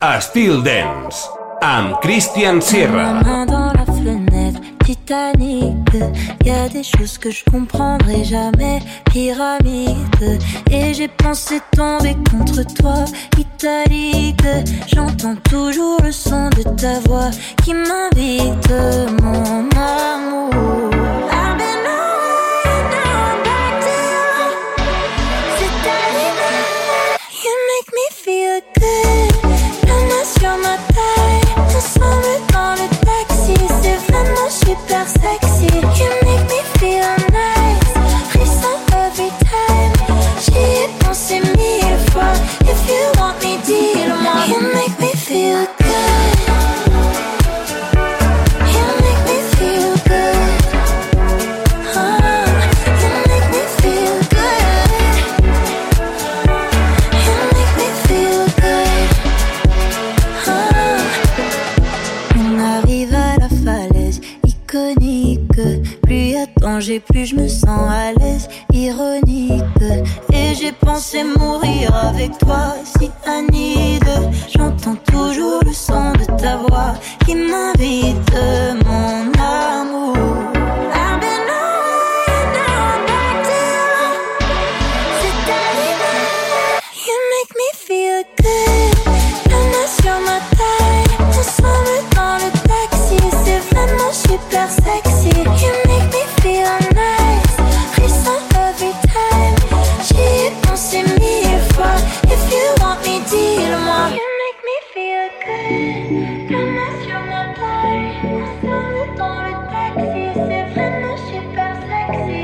Steel Dance amb Christian Sierra. Dans la fenêtre, Titanic, y a des choses que je comprendrai jamais, pyramide. Et j'ai pensé tomber contre toi, italique. J'entends toujours le son de ta voix qui m'invite, mon amour. hyper sexy. je me sens à l'aise, ironique. Et j'ai pensé mourir avec toi, si. J'entends toujours le son de ta voix qui m'invite, mon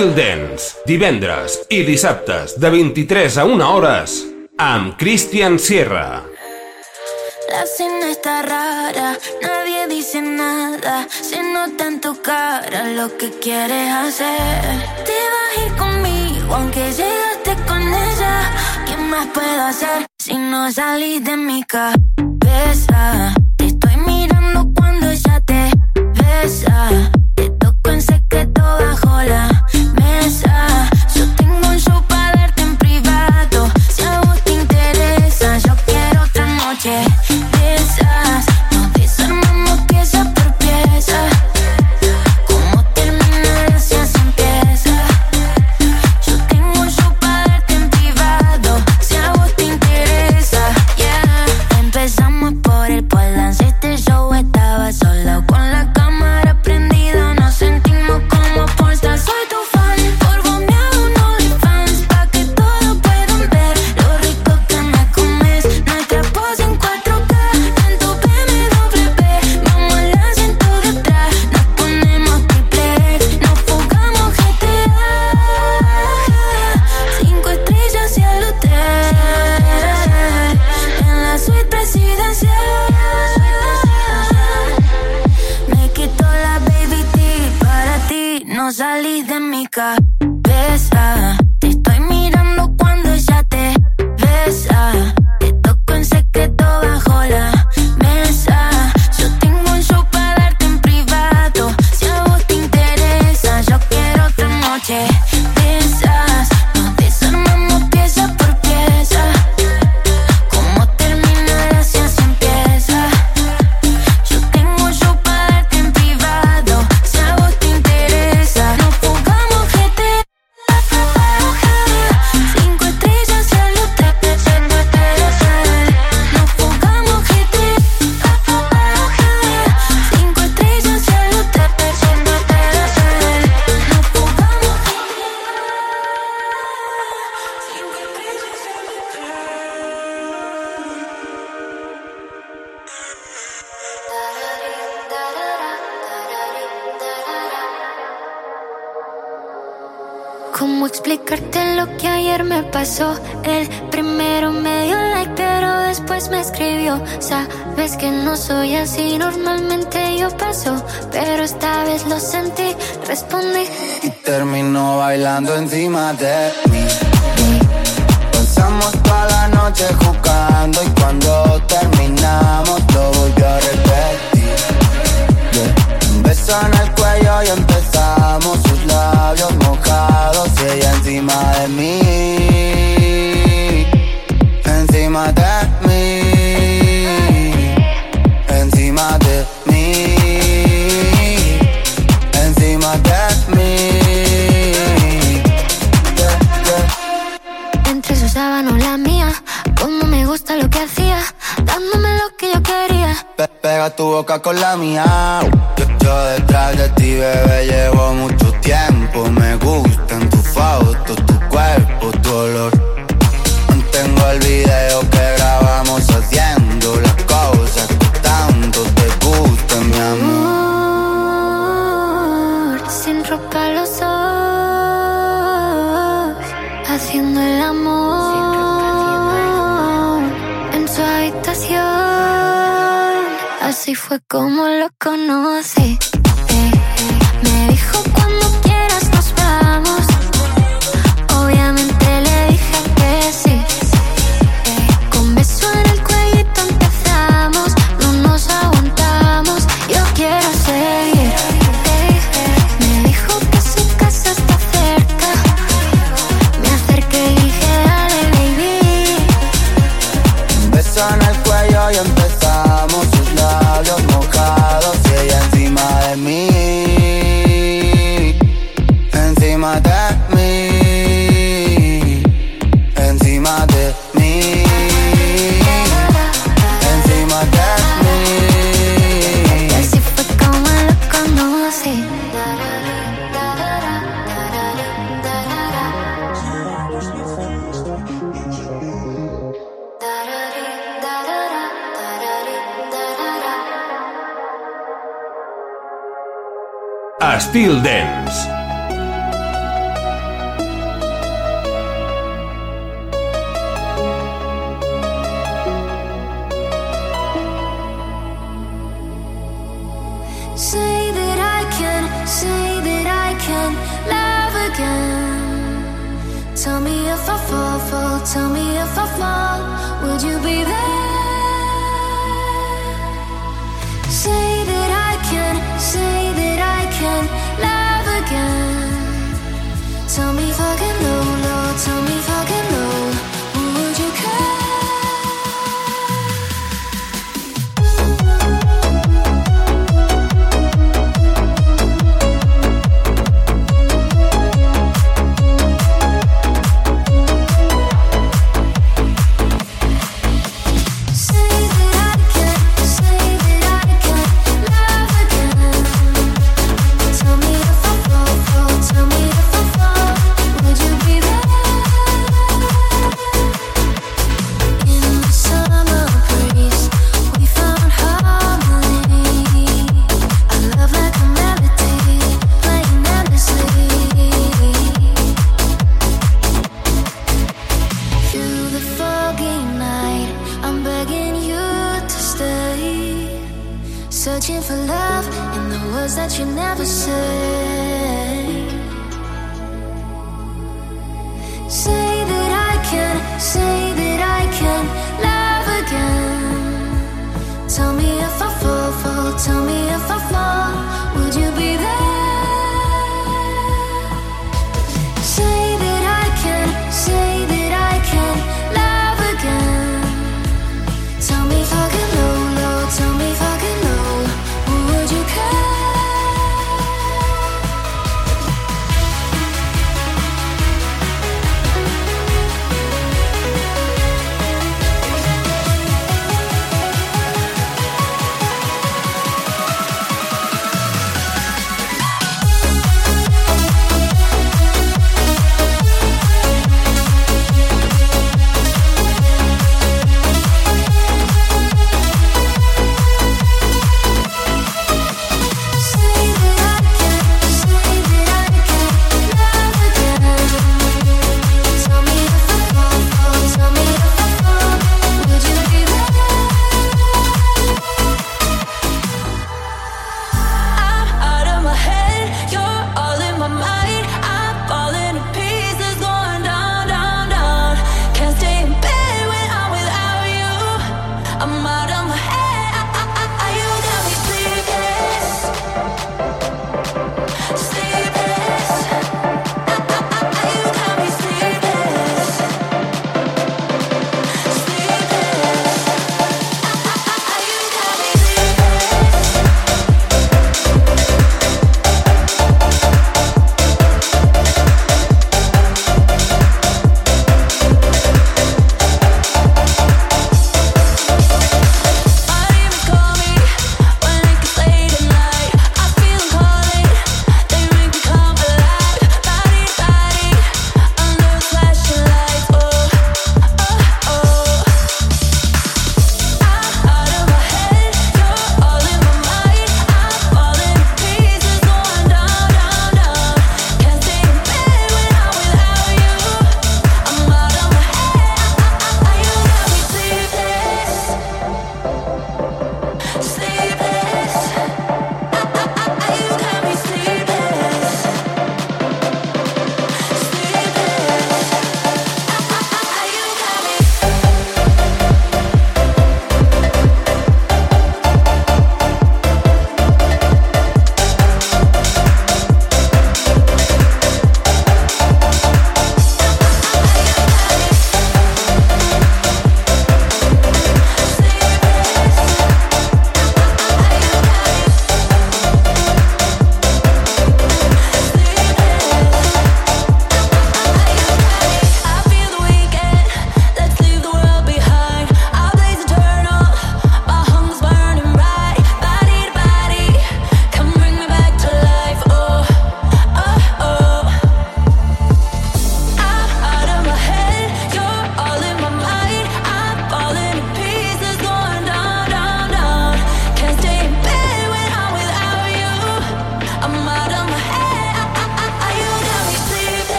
Real Dance, divendres i dissabtes de 23 a 1 hores amb Christian Sierra. La cena está rara, nadie dice nada, se nota en tu cara lo que quieres hacer. Te vas a ir conmigo aunque llegaste con ella, ¿qué más puedo hacer si no salís de mi cabeza? Te estoy mirando cuando ella te besa, te toco en secreto bajo la no salí de mi casa. mano, la mía. Como me gusta lo que hacía, dándome lo que yo quería. Pe pega tu boca con la mía. Yo, yo, detrás de ti, bebé, llevo mucho tiempo. Me gustan tus fotos, tu cuerpo, tu olor. Mantengo el video fue como lo conocí. Eh, me dijo Styl Dance. Say that I can, say that I can love again. Tell me if I fall, fall, tell me if I fall, would you be there? Say that I can, say that I can. Tell me fucking no, no, tell me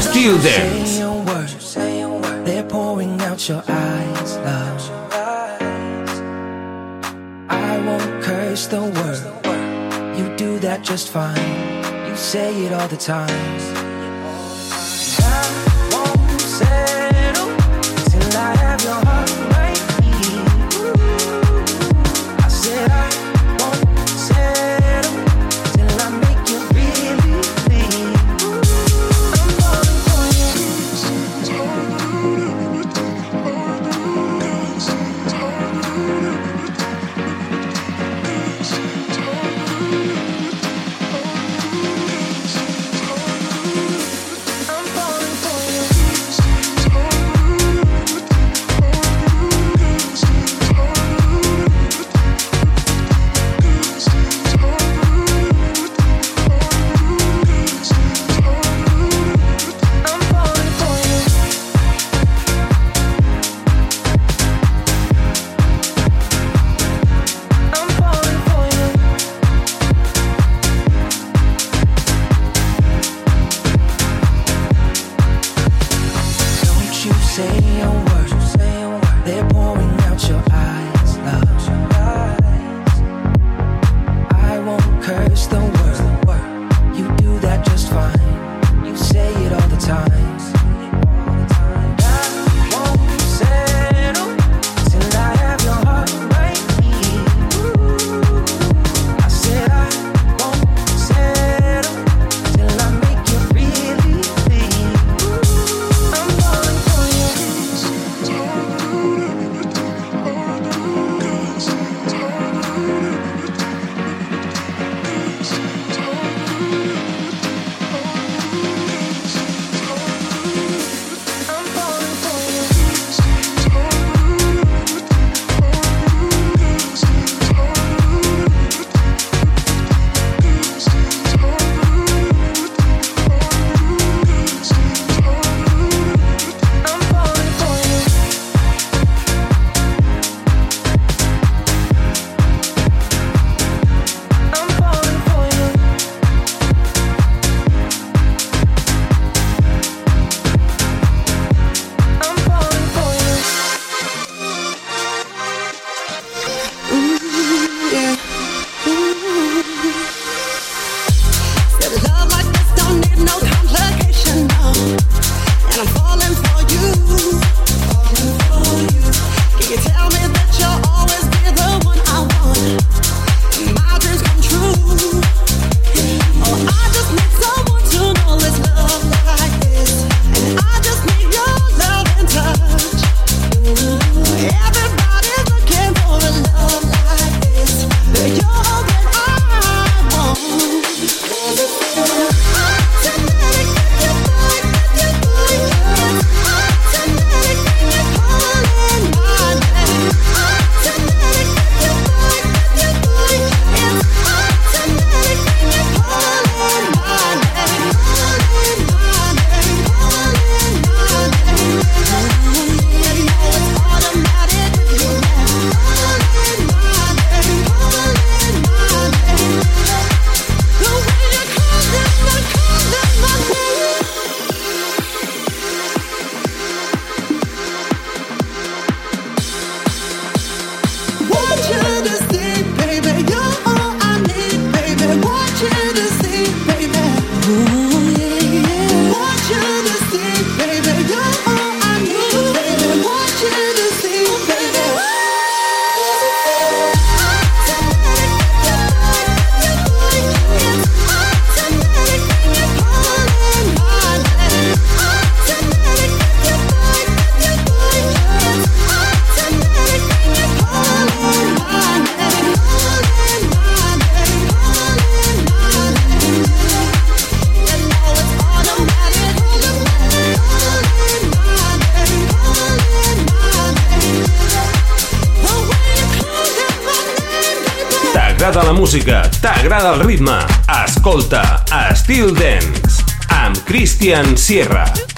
are still there. saying your words They're pouring out your eyes, love. I won't curse the word. You do that just fine. You say it all the time. t'agrada el ritme, escolta Still Dance amb Christian Sierra.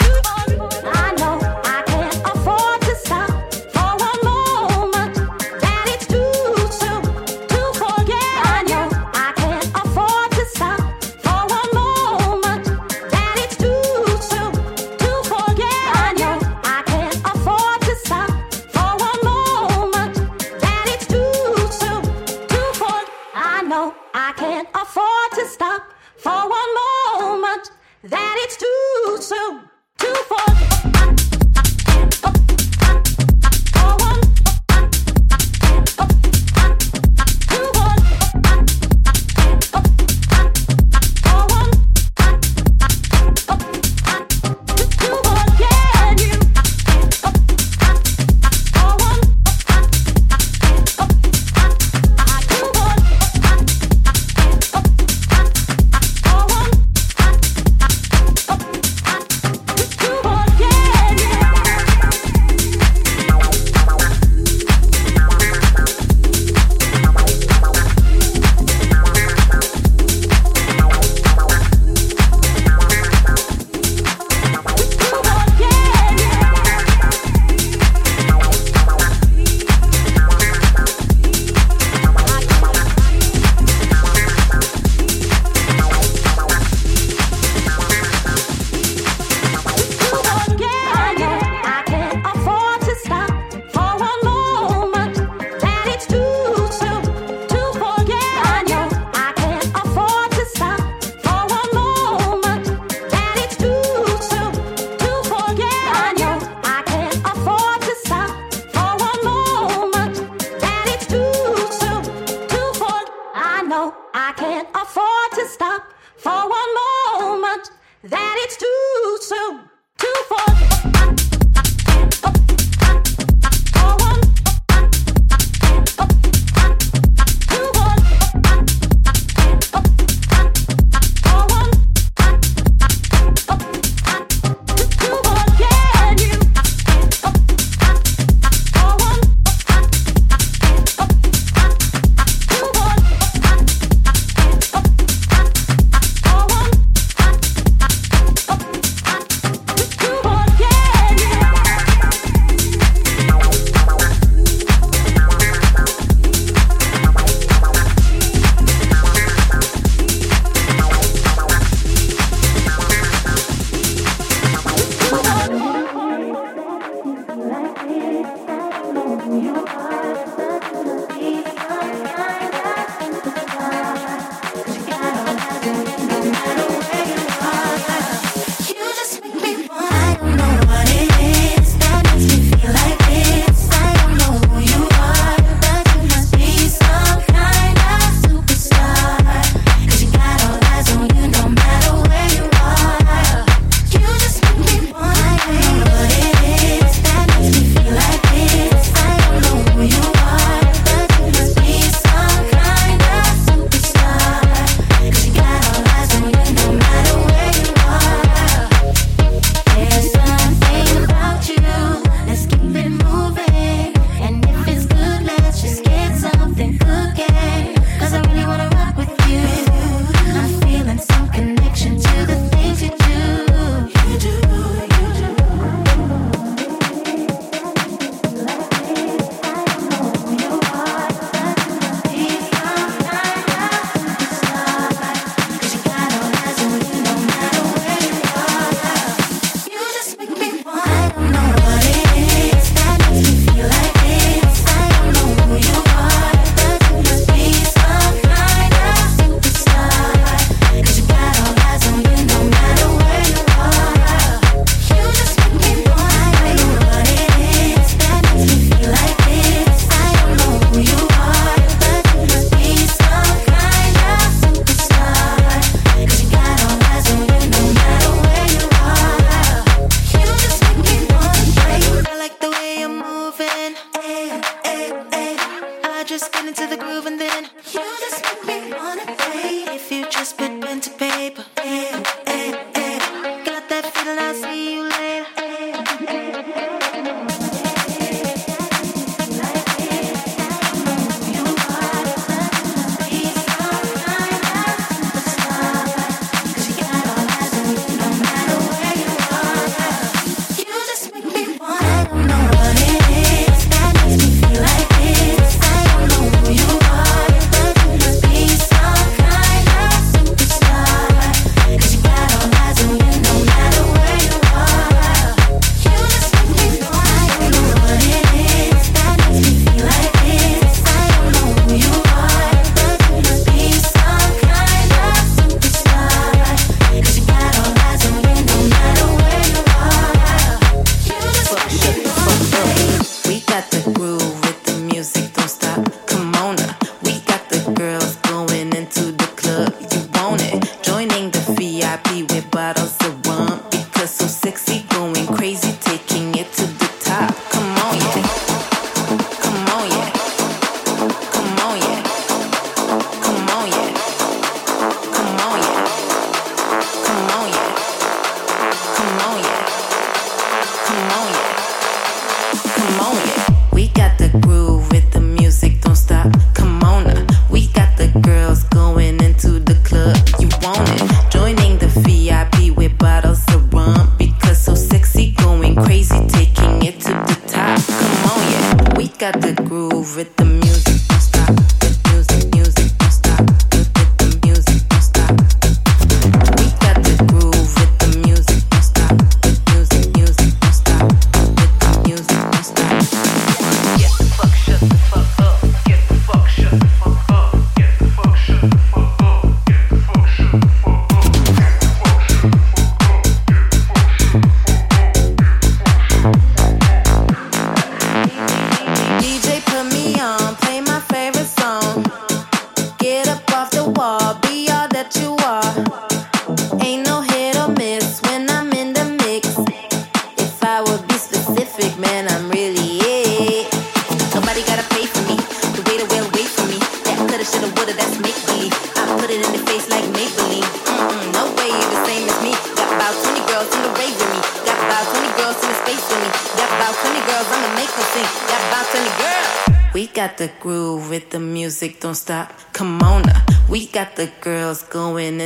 desperate when to pay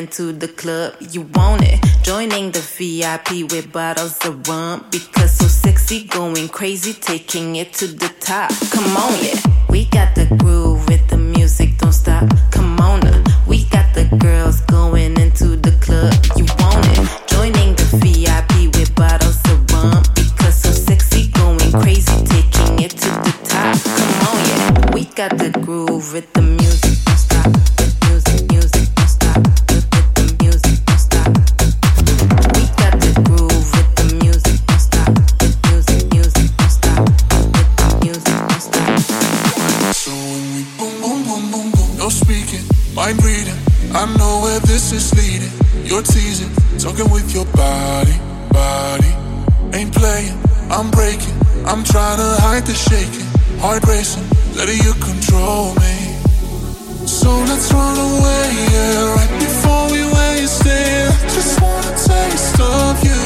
into the club, you want it. Joining the VIP with bottles of rum because so sexy, going crazy, taking it to the top. Come on, yeah. We got the groove with the music, don't stop. Come on, uh. we got the girls going into the club, you want it. Joining the VIP with bottles of rum because so sexy, going crazy, taking it to the top. Come on, yeah. We got the groove with the music You're teasing, talking with your body, body. Ain't playing, I'm breaking. I'm trying to hide the shaking, heart racing. Letting you control me. So let's run away, yeah, right before we waste it. Just wanna taste of you.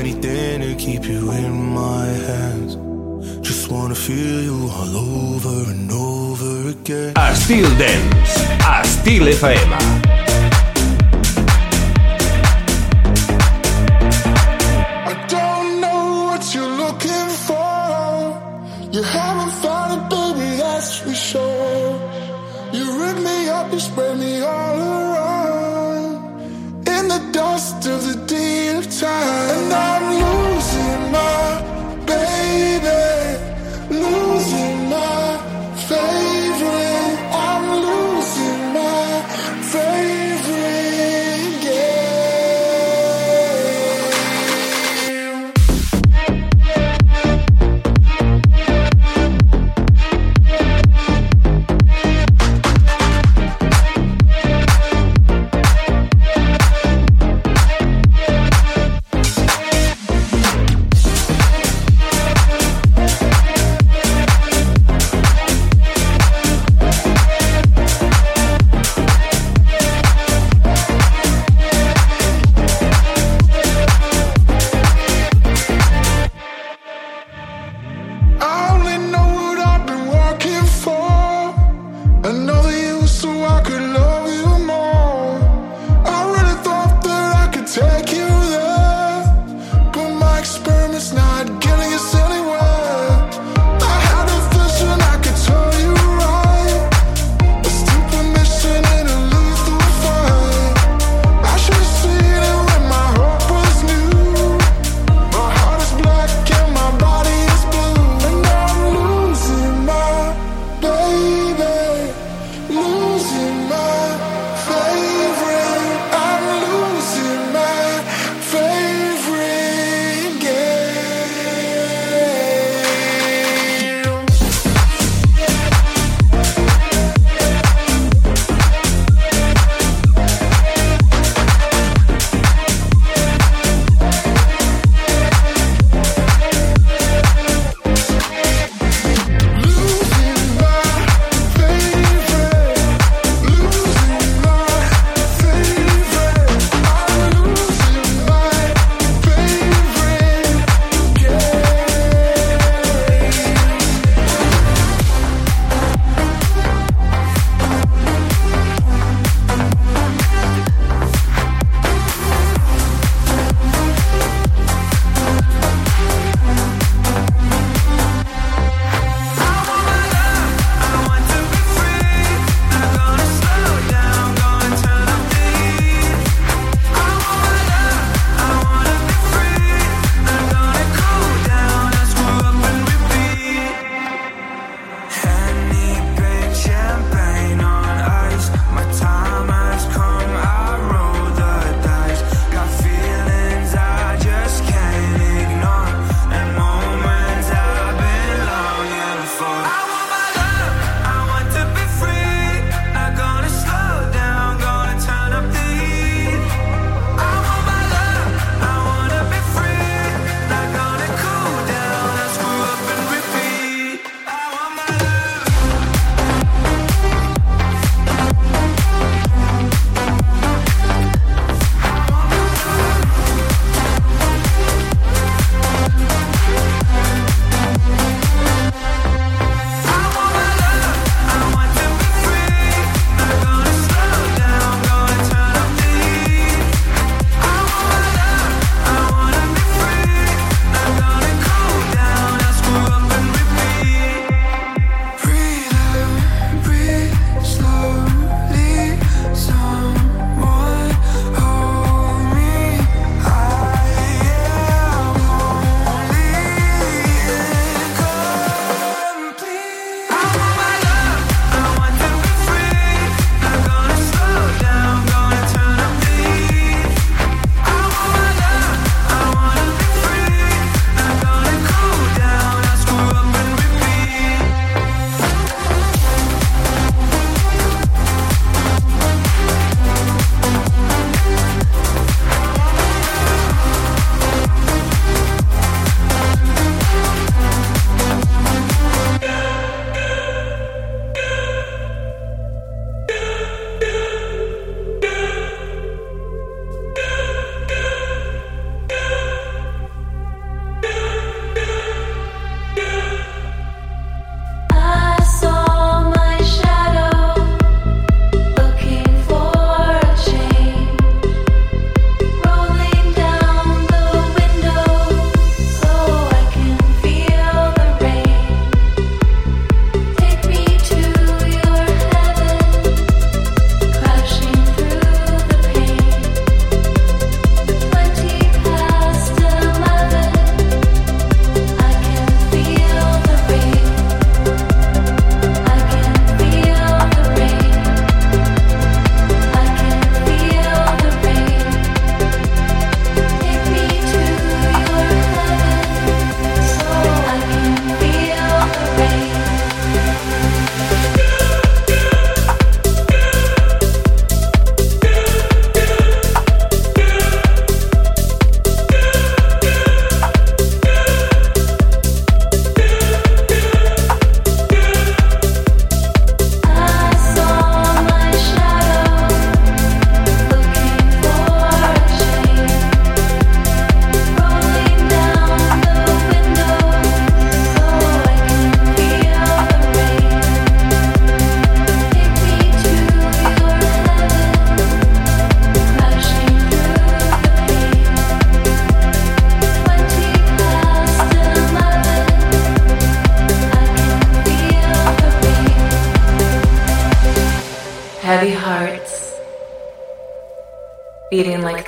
anything to keep you in my hands. Just wanna feel you all over and over again. A Styl Dance, a Styl FM.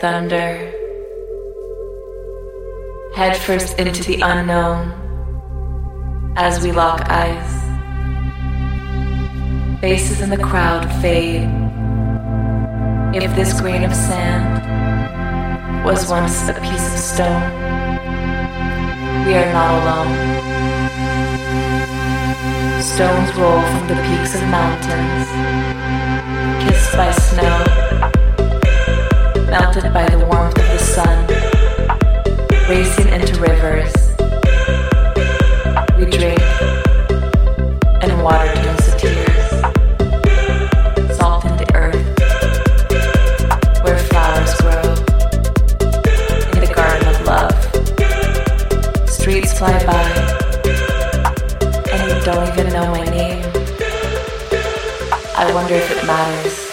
Thunder. Headfirst into the unknown as we lock eyes. Faces in the crowd fade. If this grain of sand was once a piece of stone, we are not alone. Stones roll from the peaks of mountains, kissed by snow, melted by the warmth of the sun, racing into rivers. We drink, and water turns to tears. Salt in the earth, where flowers grow, in the garden of love. Streets fly by, and you don't even know my name. I wonder if it matters.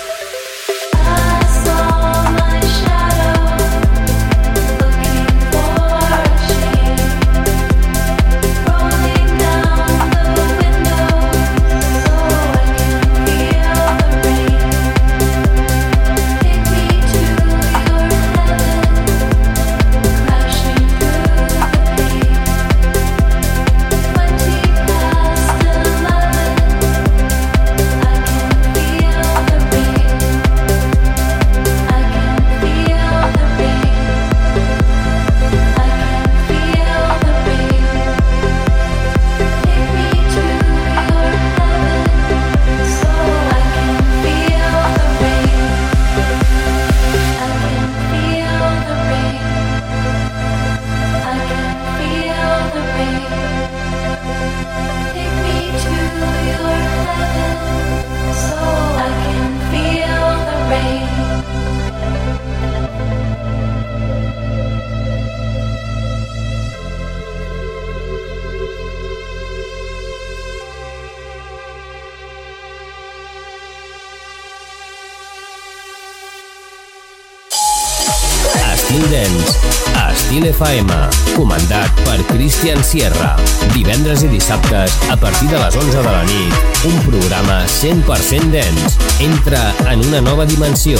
FM, comandat per Christian Sierra. Divendres i dissabtes, a partir de les 11 de la nit, un programa 100% dance. Entra en una nova dimensió.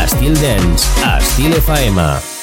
Estil Dance, Estil FM.